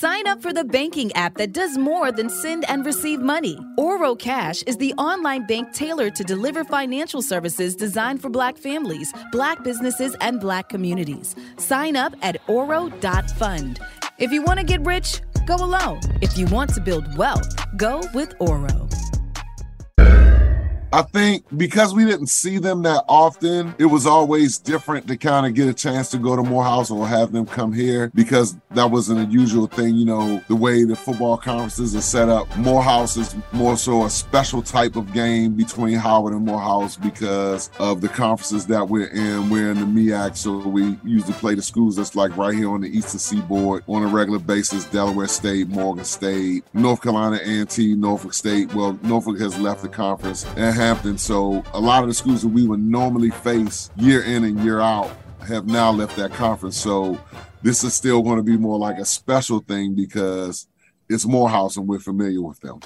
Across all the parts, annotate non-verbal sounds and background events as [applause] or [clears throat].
Sign up for the banking app that does more than send and receive money. Oro Cash is the online bank tailored to deliver financial services designed for Black families, Black businesses, and Black communities. Sign up at oro.fund. If you want to get rich, go alone. If you want to build wealth, go with Oro. I think because we didn't see them that often, it was always different to kind of get a chance to go to Morehouse or have them come here because that wasn't a usual thing. You know, the way the football conferences are set up, Morehouse is more so a special type of game between Howard and Morehouse because of the conferences that we're in. We're in the MEAC, so we usually play the schools that's like right here on the Eastern Seaboard on a regular basis. Delaware State, Morgan State, North Carolina A&T, Norfolk State. Well, Norfolk has left the conference and So a lot of the schools that we would normally face year in and year out have now left that conference. So this is still going to be more like a special thing because it's Morehouse and we're familiar with them.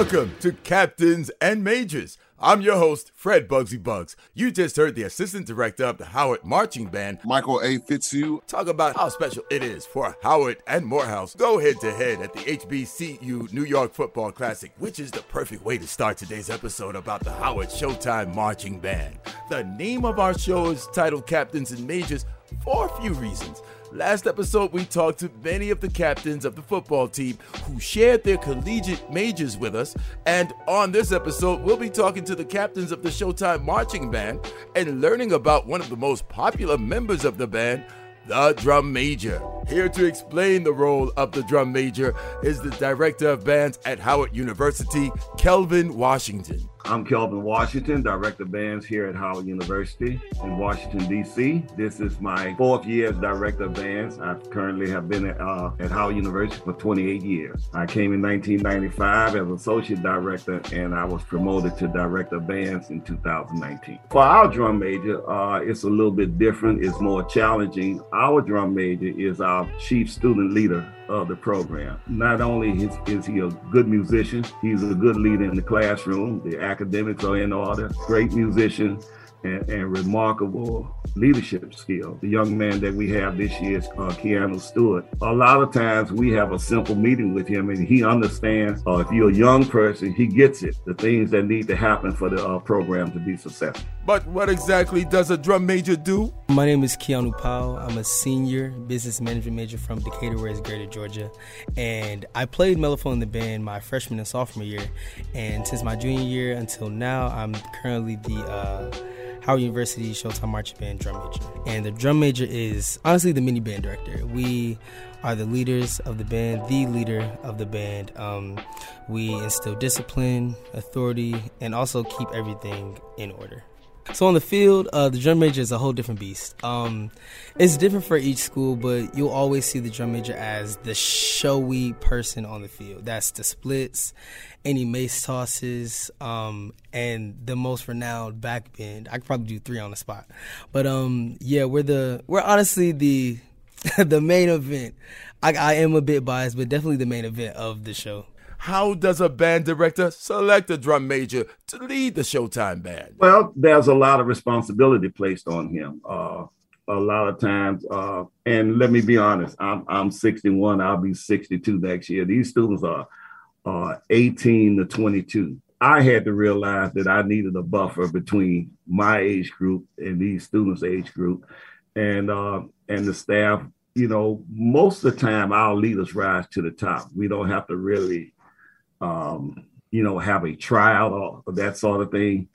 Welcome to Captains and Majors. I'm your host, Fred Bugsy Buggs. You just heard the assistant director of the Howard Marching Band, Michael A. Fitzhugh, talk about how special it is for Howard and Morehouse go head to head at the HBCU New York Football Classic, which is the perfect way to start today's episode about the Howard Showtime Marching Band. The name of our show is titled Captains and Majors for a few reasons. Last episode, we talked to many of the captains of the football team who shared their collegiate majors with us. And on this episode, we'll be talking to the captains of the Showtime Marching Band and learning about one of the most popular members of the band, the drum major. Here to explain the role of the drum major is the director of bands at Howard University, Kelvin Washington. I'm Kelvin Washington, Director of Bands here at Howard University in Washington, D.C. This is my fourth year as Director of Bands. I currently have been at, uh, at Howard University for 28 years. I came in 1995 as Associate Director and I was promoted to Director of Bands in 2019. For our drum major, uh, it's a little bit different. It's more challenging. Our drum major is our Chief Student Leader of the program. Not only is, is he a good musician, he's a good leader in the classroom. The academics are in order, great musician, and, and, remarkable leadership skill. The young man that we have this year is uh, Keanu Stewart. A lot of times we have a simple meeting with him and he understands uh, if you're a young person, he gets it, the things that need to happen for the uh, program to be successful. But what exactly does a drum major do? My name is Keanu Powell. I'm a senior business management major from Decatur, West Greater Georgia. And I played mellophone in the band my freshman and sophomore year. And since my junior year until now, I'm currently the uh, Howard University Showtime Marching Band drum major. And the drum major is honestly the mini band director. We are the leaders of the band, the leader of the band. Um, we instill discipline, authority, and also keep everything in order. So on the field, uh, the drum major is a whole different beast. Um, it's different for each school, but you'll always see the drum major as the showy person on the field. That's the splits, any mace tosses, um, and the most renowned back bend. I could probably do three on the spot, but um, yeah, we're the we're honestly the [laughs] the main event. I, I am a bit biased, but definitely the main event of the show. How does a band director select a drum major to lead the Showtime band? Well, there's a lot of responsibility placed on him. Uh, a lot of times, uh, and let me be honest, I'm, I'm 61, I'll be 62 next year. These students are uh, 18 to 22. I had to realize that I needed a buffer between my age group and these students' age group, and uh, and the staff. You know, most of the time our leaders rise to the top. We don't have to really um, you know, have a trial or that sort of thing.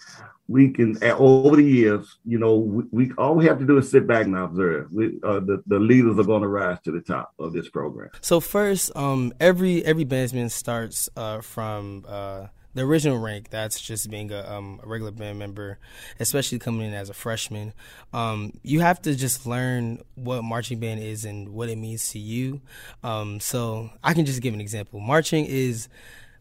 We can over the years, you know, we, we all we have to do is sit back and observe. We, uh, the the leaders are going to rise to the top of this program. So first, um, every every bandsman starts uh, from uh, the original rank, that's just being a, um, a, regular band member, especially coming in as a freshman. Um, you have to just learn what marching band is and what it means to you. Um, so I can just give an example. Marching is,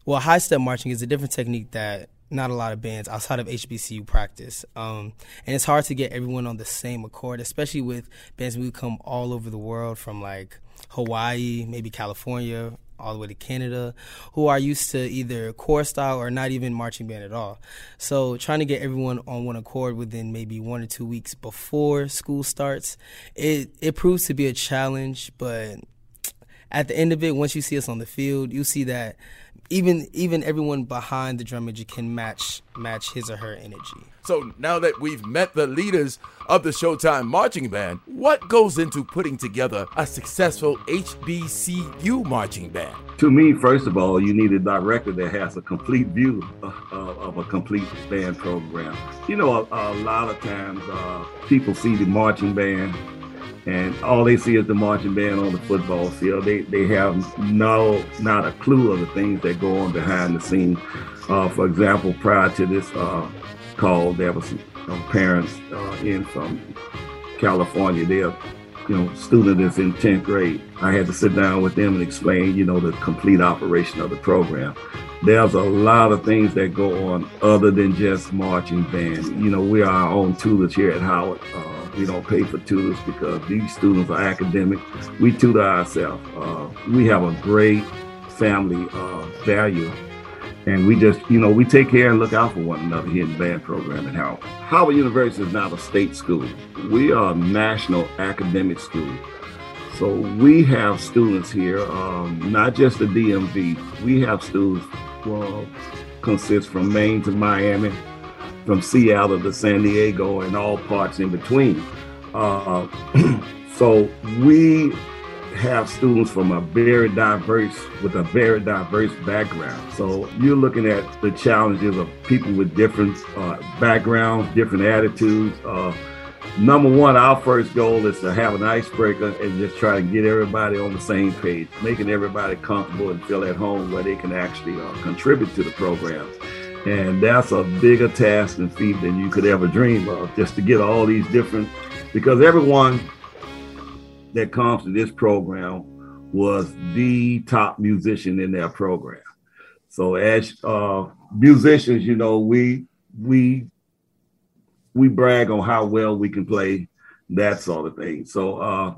well, high step marching is a different technique that not a lot of bands outside of HBCU practice. Um, and it's hard to get everyone on the same accord, especially with bands who come all over the world from like Hawaii, maybe California, all the way to Canada, who are used to either corps style or not even marching band at all. So trying to get everyone on one accord within maybe one or two weeks before school starts, it it proves to be a challenge. But at the end of it, once you see us on the field, you see that even even everyone behind the drum major can match match his or her energy. So now that we've met the leaders of the Showtime marching band, what goes into putting together a successful HBCU marching band? To me, first of all, you need a director that has a complete view of, of a complete band program. You know, a, a lot of times uh, people see the marching band and all they see is the marching band on the football field. They they have no not a clue of the things that go on behind the scenes. Uh, for example, prior to this uh, call, there was some parents uh, in from California. They're you know student that's in 10th grade. I had to sit down with them and explain you know the complete operation of the program. There's a lot of things that go on other than just marching band. You know, we are our own tutors here at Howard. Uh, we don't pay for tutors because these students are academic. We tutor ourselves. Uh, we have a great family uh, value. And we just, you know, we take care and look out for one another here in the band program at Howard. Howard University is not a state school. We are a national academic school. So we have students here, um, not just the DMV. We have students well, consist from Maine to Miami, from Seattle to San Diego and all parts in between. Uh, [clears throat] so we have students from a very diverse, with a very diverse background. So you're looking at the challenges of people with different uh, backgrounds, different attitudes. Uh, number one, our first goal is to have an icebreaker and just try to get everybody on the same page, making everybody comfortable and feel at home where they can actually uh, contribute to the program. And that's a bigger task and feat than you could ever dream of, just to get all these different, because everyone that comes to this program was the top musician in their program. So as uh, musicians, you know, we we we brag on how well we can play, that sort of thing. So uh,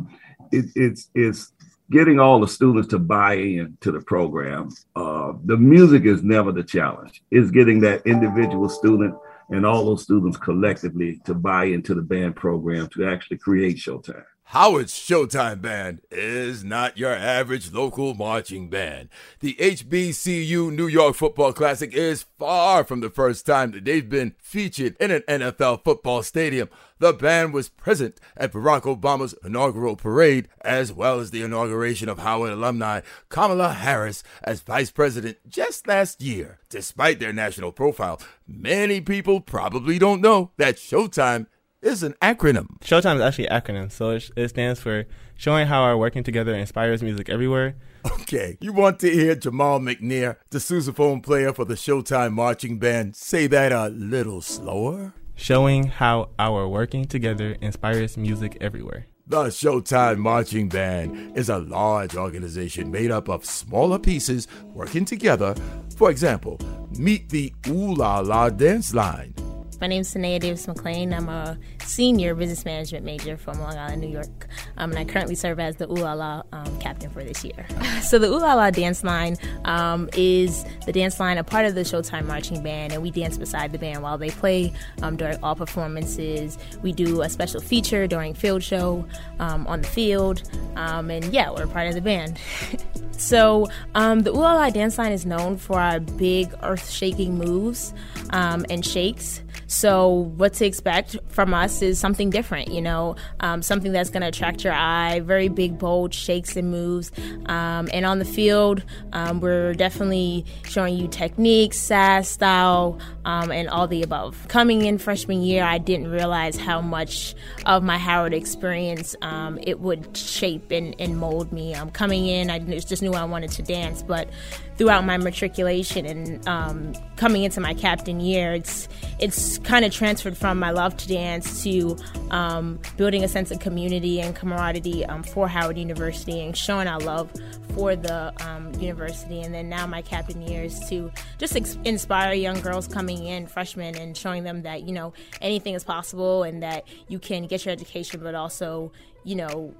it, it's it's getting all the students to buy in to the program. Uh, the music is never the challenge. It's getting that individual student and all those students collectively to buy into the band program to actually create Showtime. Howard's Showtime Band is not your average local marching band. The HBCU New York Football Classic is far from the first time that they've been featured in an NFL football stadium. The band was present at Barack Obama's inaugural parade, as well as the inauguration of Howard alumni Kamala Harris as vice president just last year. Despite their national profile, many people probably don't know that Showtime is an acronym. Showtime is actually an acronym, so it, it stands for Showing How Our Working Together Inspires Music Everywhere. Okay, you want to hear Jamaal McNair, the sousaphone player for the Showtime marching band, say that a little slower? Showing how our working together inspires music everywhere. The Showtime Marching Band is a large organization made up of smaller pieces working together. For example, meet the Ooh La La Dance Line my name is Sanaa Davis McClain. I'm a senior business management major from Long Island, New York. Um, and I currently serve as the Ooh La um, captain for this year. [laughs] so the Ooh La dance line um, is the dance line, a part of the Showtime marching band, and we dance beside the band while they play um, during all performances. We do a special feature during field show um, on the field, um, and yeah, we're part of the band. [laughs] so the Ooh La dance line is known for our big earth-shaking moves and shakes. So, what to expect from us is something different, you know, um, something that's going to attract your eye, very big, bold shakes and moves. Um, and on the field, um, we're definitely showing you techniques, sass, style, um, and all the above. Coming in freshman year, I didn't realize how much of my Howard experience um, it would shape and, and mold me. Um, coming in, I just knew I wanted to dance, but throughout my matriculation and coming into my captain year, it's it's kind of transferred from my love to dance to um, building a sense of community and camaraderie um, for Howard University and showing our love for the um, university. And then now my captain year is to just ex- inspire young girls coming in, freshmen, and showing them that you know anything is possible and that you can get your education, but also you know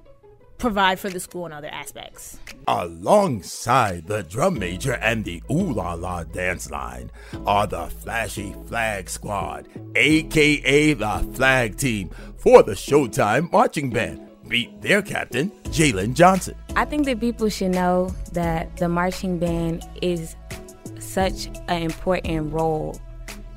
provide for the school in other aspects. Alongside the drum major and the Ooh La La dance line are the Flashy Flag Squad, aka the Flag Team, for the Showtime Marching Band. Meet their captain, Jalen Johnson. I think that people should know that the marching band is such an important role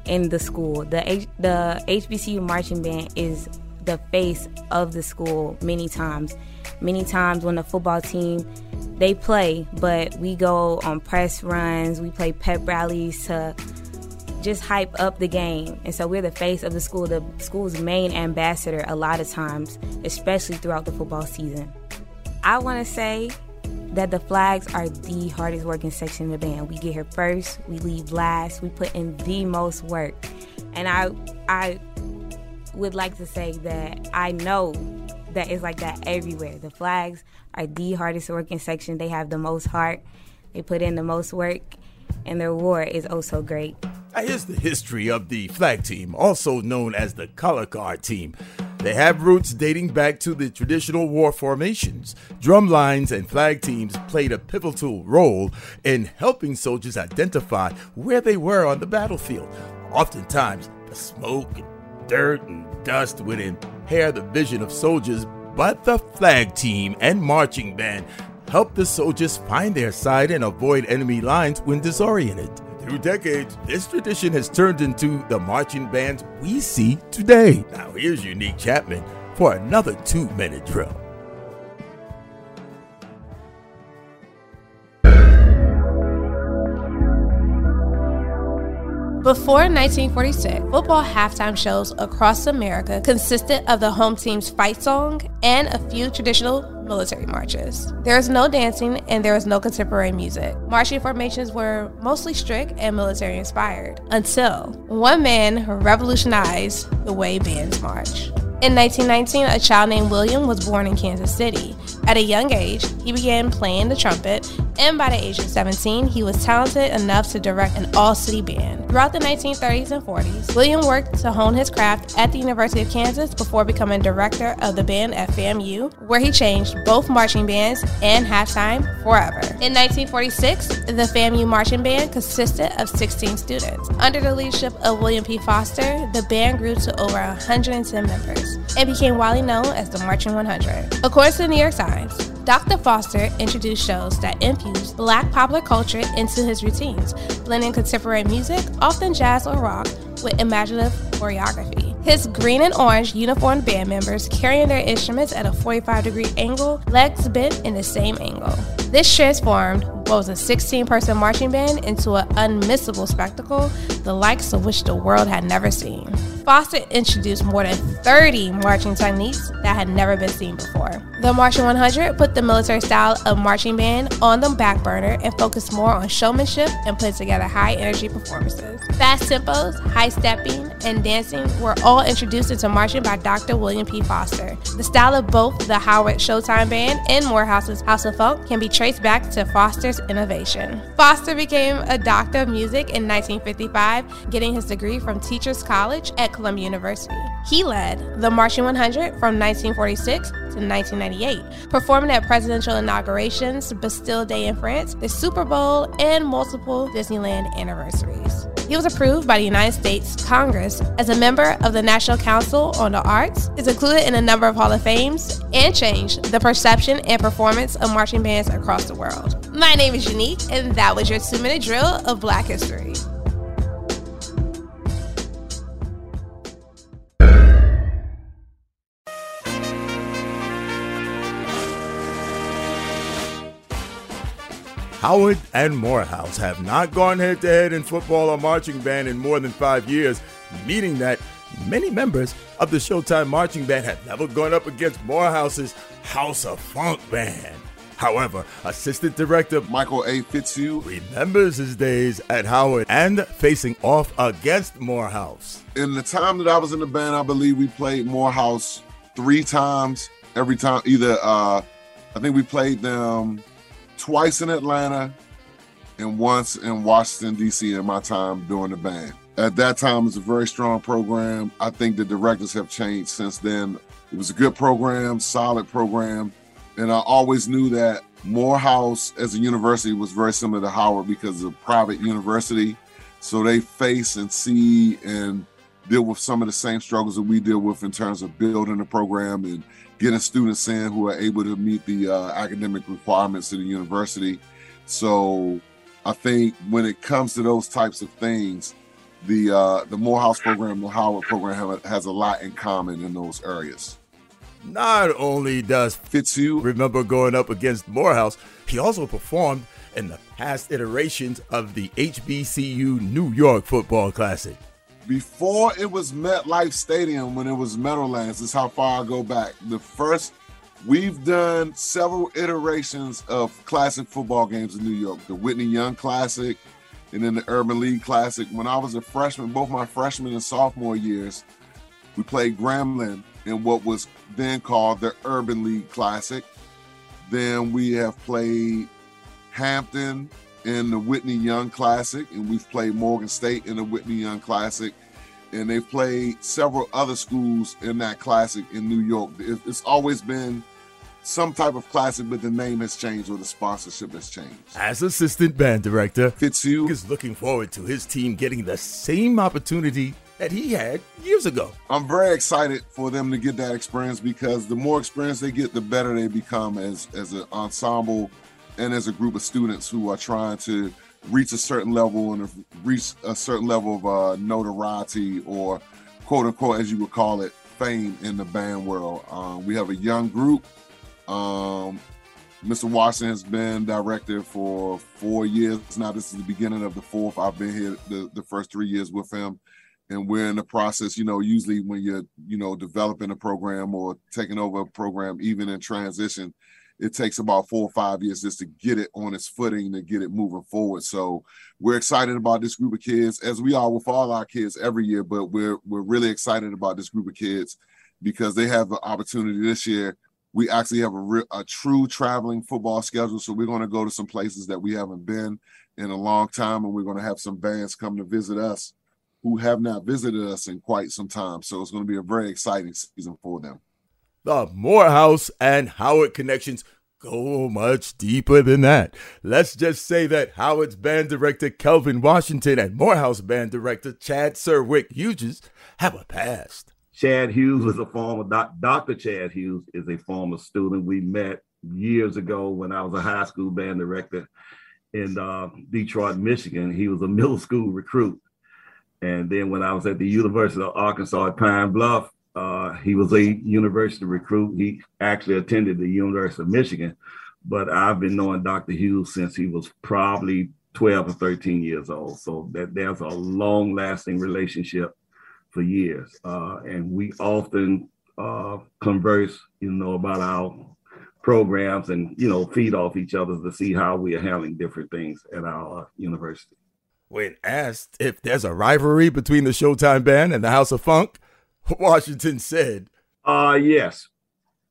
in the school. The H- the HBCU marching band is the face of the school many times many times when the football team they play, but we go on press runs, we play pep rallies to just hype up the game. And so we're the face of the school, the school's main ambassador a lot of times, especially throughout the football season. I want to say that the flags are the hardest working section of the band. We get here first, we leave last, we put in the most work. And I I would like to say that I know that is like that everywhere. The flags are the hardest working section. They have the most heart. They put in the most work, and their war is oh also great. Here's the history of the flag team, also known as the color guard team. They have roots dating back to the traditional war formations. Drum lines and flag teams played a pivotal role in helping soldiers identify where they were on the battlefield. Oftentimes, the smoke and dirt and dust would impair the vision of soldiers, but the flag team and marching band helped the soldiers find their side and avoid enemy lines when disoriented. Through decades, this tradition has turned into the marching bands we see today. Now, here's Unique Chapman for another two minute drill. Before 1946, football halftime shows across America consisted of the home team's fight song and a few traditional military marches. There was no dancing and there was no contemporary music. Marching formations were mostly strict and military inspired until one man revolutionized the way bands march. In 1919, a child named William was born in Kansas City. At a young age, he began playing the trumpet, and by the age of 17, he was talented enough to direct an all city band. Throughout the 1930s and 40s, William worked to hone his craft at the University of Kansas before becoming director of the band at FAMU, where he changed both marching bands and halftime forever. In 1946, the FAMU marching band consisted of 16 students. Under the leadership of William P. Foster, the band grew to over 110 members and became widely known as the Marching 100. According to the New York Times, Dr. Foster introduced shows that infused black popular culture into his routines, blending contemporary music, often jazz or rock, with imaginative choreography. His green and orange uniformed band members carrying their instruments at a 45 degree angle, legs bent in the same angle. This transformed what was a 16 person marching band into an unmissable spectacle, the likes of which the world had never seen. Foster introduced more than 30 marching techniques that had never been seen before. The Marching 100 put the military style of marching band on the back burner and focused more on showmanship and put together high energy performances. Fast tempos, high stepping, and dancing were all introduced into marching by Dr. William P. Foster. The style of both the Howard Showtime Band and Morehouse's House of Funk can be traced back to Foster's innovation. Foster became a doctor of music in 1955, getting his degree from Teachers College at Columbia University. He led the Marching 100 from 1946 to 1998, performing at presidential inaugurations, Bastille Day in France, the Super Bowl, and multiple Disneyland anniversaries. He was approved by the United States Congress as a member of the National Council on the Arts, is included in a number of Hall of Fames, and changed the perception and performance of marching bands across the world. My name is Unique, and that was your two minute drill of Black History. Howard and Morehouse have not gone head to head in football or marching band in more than five years, meaning that many members of the Showtime Marching Band have never gone up against Morehouse's House of Funk Band. However, Assistant Director Michael A. Fitzhugh remembers his days at Howard and facing off against Morehouse. In the time that I was in the band, I believe we played Morehouse three times. Every time, either uh, I think we played them twice in Atlanta and once in Washington D.C. in my time doing the band. At that time, it was a very strong program. I think the directors have changed since then. It was a good program, solid program and I always knew that Morehouse as a university was very similar to Howard because of private university. So they face and see and deal with some of the same struggles that we deal with in terms of building the program and getting students in who are able to meet the uh, academic requirements of the university. So I think when it comes to those types of things, the uh, the Morehouse program, the Howard program have, has a lot in common in those areas. Not only does Fitzhugh remember going up against Morehouse, he also performed in the past iterations of the HBCU New York Football Classic. Before it was MetLife Stadium, when it was Meadowlands, is how far I go back. The first, we've done several iterations of classic football games in New York. The Whitney Young Classic, and then the Urban League Classic. When I was a freshman, both my freshman and sophomore years, we played Grambling in what was then called the Urban League Classic. Then we have played Hampton in the Whitney Young Classic, and we've played Morgan State in the Whitney Young Classic. And they've played several other schools in that classic in New York. It's always been some type of classic, but the name has changed or the sponsorship has changed. As assistant band director, Fitzhugh is looking forward to his team getting the same opportunity that he had years ago. I'm very excited for them to get that experience because the more experience they get, the better they become as as an ensemble and as a group of students who are trying to reach a certain level and reach a certain level of uh, notoriety or quote unquote, as you would call it, fame in the band world. Um, we have a young group. Um, Mr. Washington has been director for four years now. This is the beginning of the fourth. I've been here the, the first three years with him and we're in the process you know usually when you're you know developing a program or taking over a program even in transition it takes about four or five years just to get it on its footing to get it moving forward so we're excited about this group of kids as we are with all our kids every year but we're we're really excited about this group of kids because they have the opportunity this year we actually have a, re- a true traveling football schedule so we're going to go to some places that we haven't been in a long time and we're going to have some bands come to visit us who have not visited us in quite some time. So it's going to be a very exciting season for them. The Morehouse and Howard connections go much deeper than that. Let's just say that Howard's band director Kelvin Washington and Morehouse band director Chad Serwick Hughes have a past. Chad Hughes was a former doc, Dr. Chad Hughes is a former student. We met years ago when I was a high school band director in uh, Detroit, Michigan. He was a middle school recruit and then when I was at the University of Arkansas at Pine Bluff, uh, he was a university recruit. He actually attended the University of Michigan, but I've been knowing Dr. Hughes since he was probably 12 or 13 years old. So that there's a long lasting relationship for years. Uh, and we often uh, converse, you know, about our programs and, you know, feed off each other to see how we are handling different things at our university. When asked if there's a rivalry between the Showtime Band and the House of Funk, [laughs] Washington said, Uh, yes.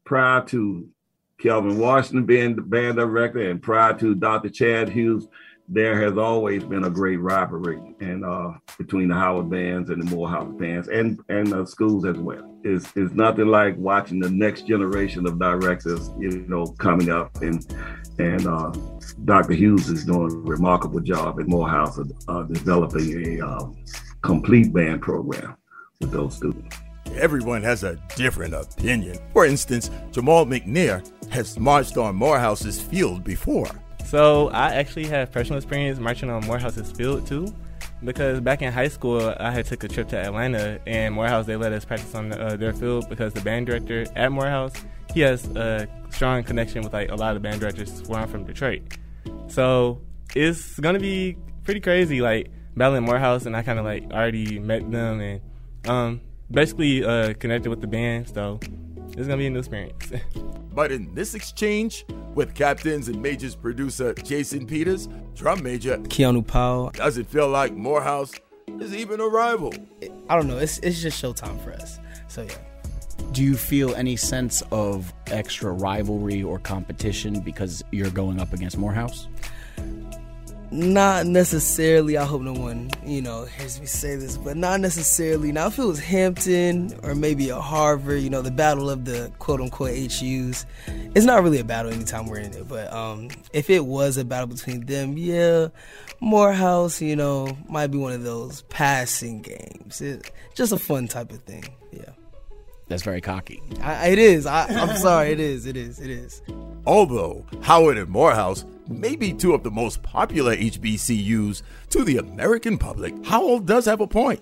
Prior to Kelvin Washington being the band director and prior to Dr. Chad Hughes, there has always been a great rivalry and uh, between the Howard bands and the Morehouse bands and and the schools as well. It's, it's nothing like watching the next generation of directors, you know, coming up and and uh, Dr. Hughes is doing a remarkable job at Morehouse of uh, developing a uh, complete band program with those students. Everyone has a different opinion. For instance, Jamaal McNair has marched on Morehouse's field before. So I actually have personal experience marching on Morehouse's field too, because back in high school I had took a trip to Atlanta and Morehouse they let us practice on the, uh, their field because the band director at Morehouse he has a strong connection with like a lot of the band directors where I'm from Detroit. So it's gonna be pretty crazy, like battling Morehouse, and I kind of like already met them and um, basically uh, connected with the band. So it's gonna be a new experience. [laughs] but in this exchange with captains and majors producer Jason Peters, drum major Keanu Powell, does it feel like Morehouse is even a rival? I don't know. It's it's just showtime for us. So yeah. Do you feel any sense of extra rivalry or competition because you're going up against Morehouse? Not necessarily. I hope no one, you know, hears me say this, but not necessarily. Now, if it was Hampton or maybe a Harvard, you know, the battle of the quote unquote HUs, it's not really a battle anytime we're in it. But um, if it was a battle between them, yeah, Morehouse, you know, might be one of those passing games. It, just a fun type of thing. Yeah. That's very cocky. I, it is. I, I'm sorry. It is. It is. It is. Although Howard and Morehouse may be two of the most popular HBCUs to the American public, Powell does have a point.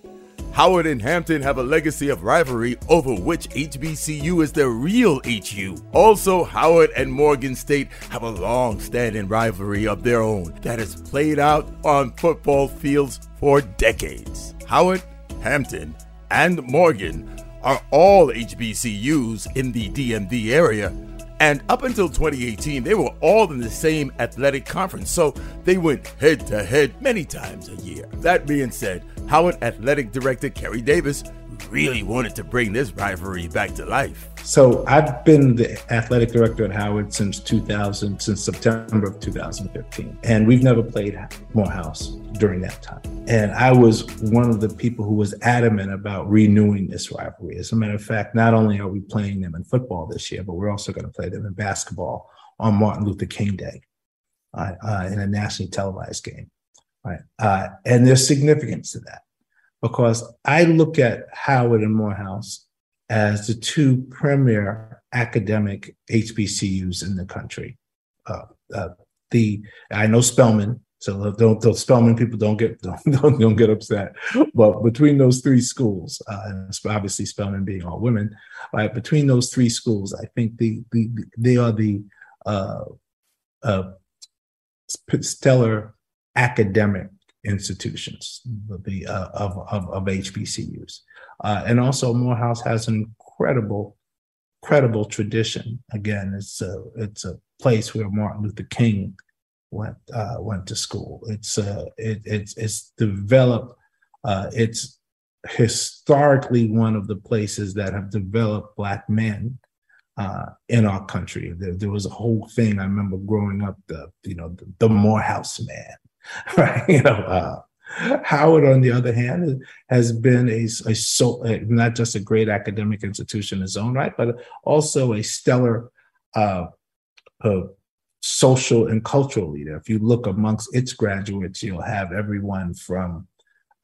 Howard and Hampton have a legacy of rivalry over which HBCU is the real HU. Also, Howard and Morgan State have a long standing rivalry of their own that has played out on football fields for decades. Howard, Hampton, and Morgan are all HBCUs in the DMV area and up until 2018, they were all in the same athletic conference, so they went head to head many times a year. That being said, Howard Athletic Director Kery Davis really wanted to bring this rivalry back to life. So I've been the athletic director at Howard since 2000, since September of 2015, and we've never played Morehouse during that time. And I was one of the people who was adamant about renewing this rivalry. As a matter of fact, not only are we playing them in football this year, but we're also going to play them in basketball on Martin Luther King Day uh, uh, in a nationally televised game. Right, uh, and there's significance to that because I look at Howard and Morehouse as the two premier academic HBCUs in the country. Uh, uh, the I know Spelman, so don't, don't Spelman people don't get [laughs] don't, don't, don't get upset. But between those three schools, uh, and obviously Spelman being all women, right? Between those three schools, I think the, the they are the uh, uh, stellar academic institutions the, uh, of, of, of, HBCUs. Uh, and also Morehouse has an incredible, credible tradition. Again, it's a, it's a place where Martin Luther King went, uh, went to school. It's, uh, it, it's, it's developed, uh, it's historically one of the places that have developed Black men uh, in our country. There, there, was a whole thing I remember growing up, the you know the, the Morehouse man, [laughs] right? You know, uh, Howard, on the other hand, has been a, a so a, not just a great academic institution in its own right, but also a stellar uh, uh, social and cultural leader. If you look amongst its graduates, you'll have everyone from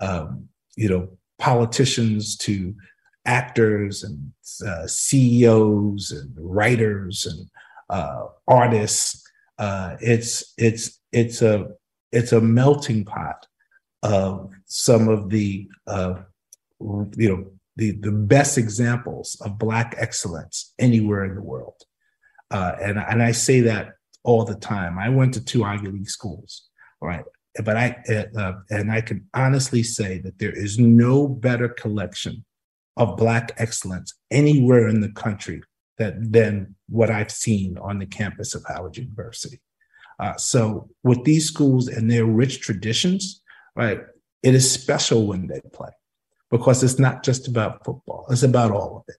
um, you know politicians to actors and uh, CEOs and writers and uh, artists. Uh, it's it's it's a it's a melting pot of some of the uh, you know the the best examples of black excellence anywhere in the world. Uh, and and I say that all the time. I went to two Ivy League schools right? But I uh, and I can honestly say that there is no better collection of black excellence anywhere in the country that than what I've seen on the campus of Howard University. Uh, so with these schools and their rich traditions, right, it is special when they play because it's not just about football; it's about all of it,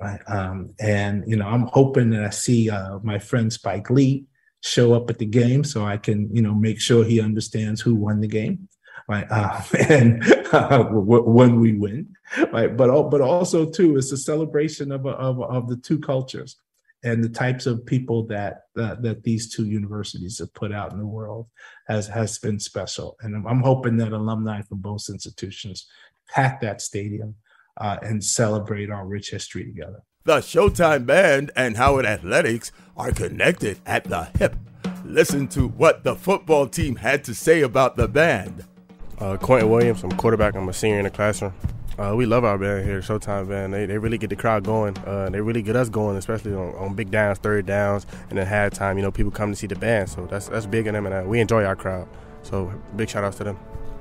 right? Um, and you know, I'm hoping that I see uh, my friend Spike Lee show up at the game so I can, you know, make sure he understands who won the game, right? Uh, [laughs] and uh, when we win, right? But but also too, it's a celebration of of, of the two cultures and the types of people that that, that these two universities have put out in the world has has been special. And I'm, I'm hoping that alumni from both institutions pack that stadium uh, and celebrate our rich history together. The Showtime Band and Howard Athletics are connected at the hip. Listen to what the football team had to say about the band. Uh, Quinton Williams, I'm quarterback. I'm a senior in the classroom. Uh, we love our band here, Showtime Band. They, they really get the crowd going. Uh, they really get us going, especially on, on big downs, third downs, and then halftime. You know, people come to see the band, so that's that's big in them, and uh, we enjoy our crowd. So big shout outs to them.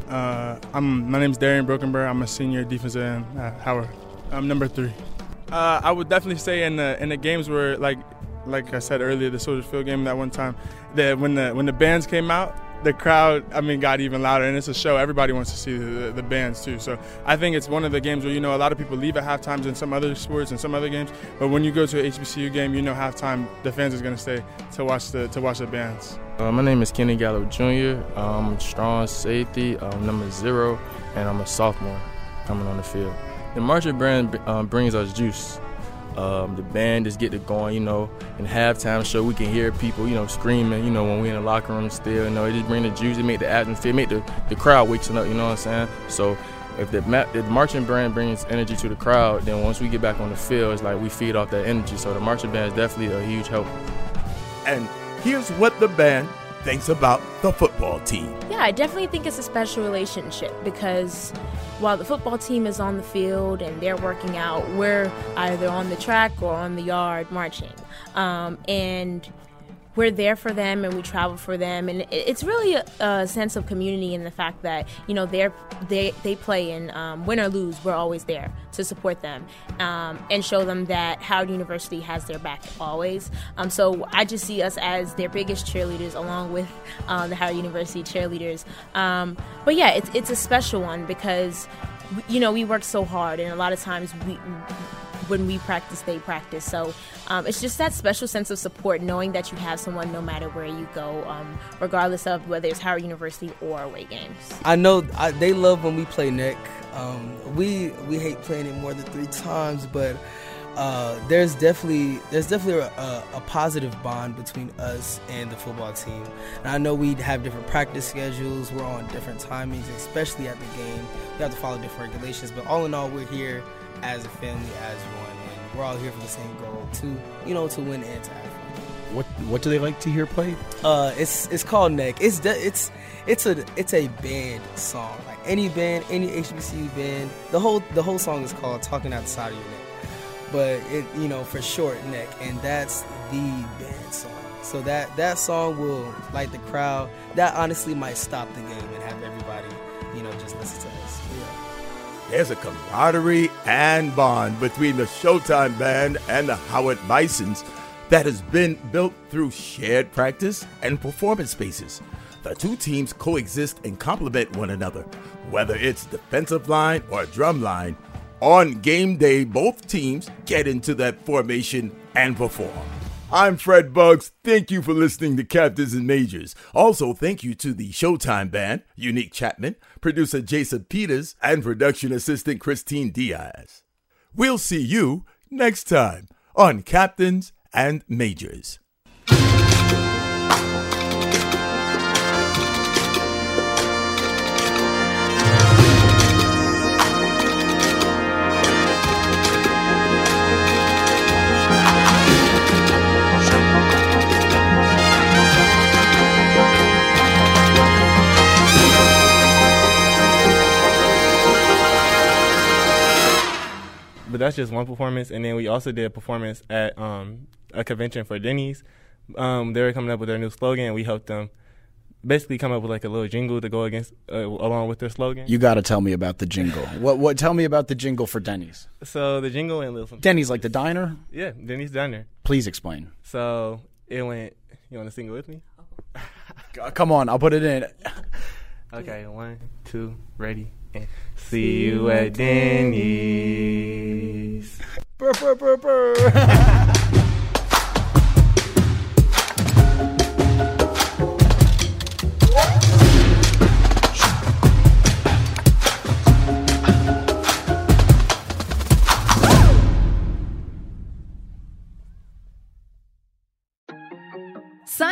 Uh, I'm my name's Darrian Brokenburr. I'm a senior defensive end at Howard. I'm number three. Uh, I would definitely say in the in the games where like like I said earlier, the Soldier Field game that one time, that when the when the bands came out, the crowd, I mean, got even louder, and it's a show. Everybody wants to see the, the, bands too. So I think it's one of the games where you know a lot of people leave at halftimes in some other sports and some other games, but when you go to a HBCU game, you know halftime the fans is going to stay to watch the to watch the bands. Uh, my name is Kenny Gallop Jr. I'm a strong safety, I'm number zero, and I'm a sophomore coming on the field. The marching band um, brings us juice. Um, the band just get it going, you know. In halftime show, we can hear people, you know, screaming, you know, when we in the locker room still, you know. It just bring the juice, it make the atmosphere, make the, the crowd waking up, you know what I'm saying? So if the, if the marching band brings energy to the crowd, then once we get back on the field, it's like we feed off that energy. So the marching band is definitely a huge help. And here's what the band thinks about the football team. Yeah, I definitely think it's a special relationship because while the football team is on the field and they're working out, we're either on the track or on the yard marching. Um, and we're there for them and we travel for them. And it's really a, a sense of community in the fact that you know they're they they play and um, win or lose we're always there to support them um, and show them that Howard University has their back always. Um, so I just see us as their biggest cheerleaders along with uh, the Howard University cheerleaders. Um, but yeah it's, it's a special one because you know we work so hard and a lot of times we when we practice, they practice. So um, it's just that special sense of support, knowing that you have someone no matter where you go, um, regardless of whether it's Howard University or away games. I know I, they love when we play Neck. Um, we we hate playing it more than three times, but. Uh, there's definitely there's definitely a, a, positive bond between us and the football team. And I know we have different practice schedules. We're on different timings, especially at the game. We have to follow different regulations. But all in all, we're here as a family, as one, and we're all here for the same goal to, you know, to win and to have. What What do they like to hear played? Uh, it's it's called Neck. It's it's it's a it's a band song. Like any band, any HBCU band, the whole the whole song is called "Talking Outside of Your Neck." But it you know for short neck, and that's the band song. So that that song will like the crowd. That honestly might stop the game and have everybody, you know, just listen to us. There's a camaraderie and bond between the Showtime Band and the Howard Bisons that has been built through shared practice and performance spaces. The two teams coexist and complement one another, whether it's defensive line or drum line. On game day, both teams get into that formation and perform. I'm Fred Buggs. Thank you for listening to Captains and Majors. Also, thank you to the Showtime Band, Unique Chapman, producer Jason Peters, and production assistant Christine Diaz. We'll see you next time on Captains and Majors. But that's just one performance. And then we also did a performance at um, a convention for Denny's. Um, they were coming up with their new slogan. We helped them basically come up with like a little jingle to go against uh, along with their slogan. You got to tell me about the jingle. what? What? Tell me about the jingle for Denny's. So the jingle went little. Denny's like the diner. Yeah, Denny's diner. Please explain. So it went. You want to sing it with me? [laughs] Come on, I'll put it in. okay, one, two, ready. See you at Denny's. Burr, burr, burr, burr. [laughs]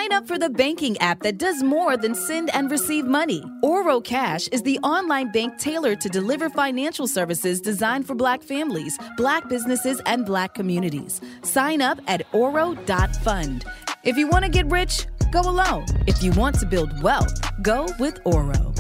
Sign up for the banking app that does more than send and receive money. Oro Cash is the online bank tailored to deliver financial services designed for Black families, Black businesses, and Black communities. Sign up at oro.fund. If you want to get rich, go alone. If you want to build wealth, go with Oro.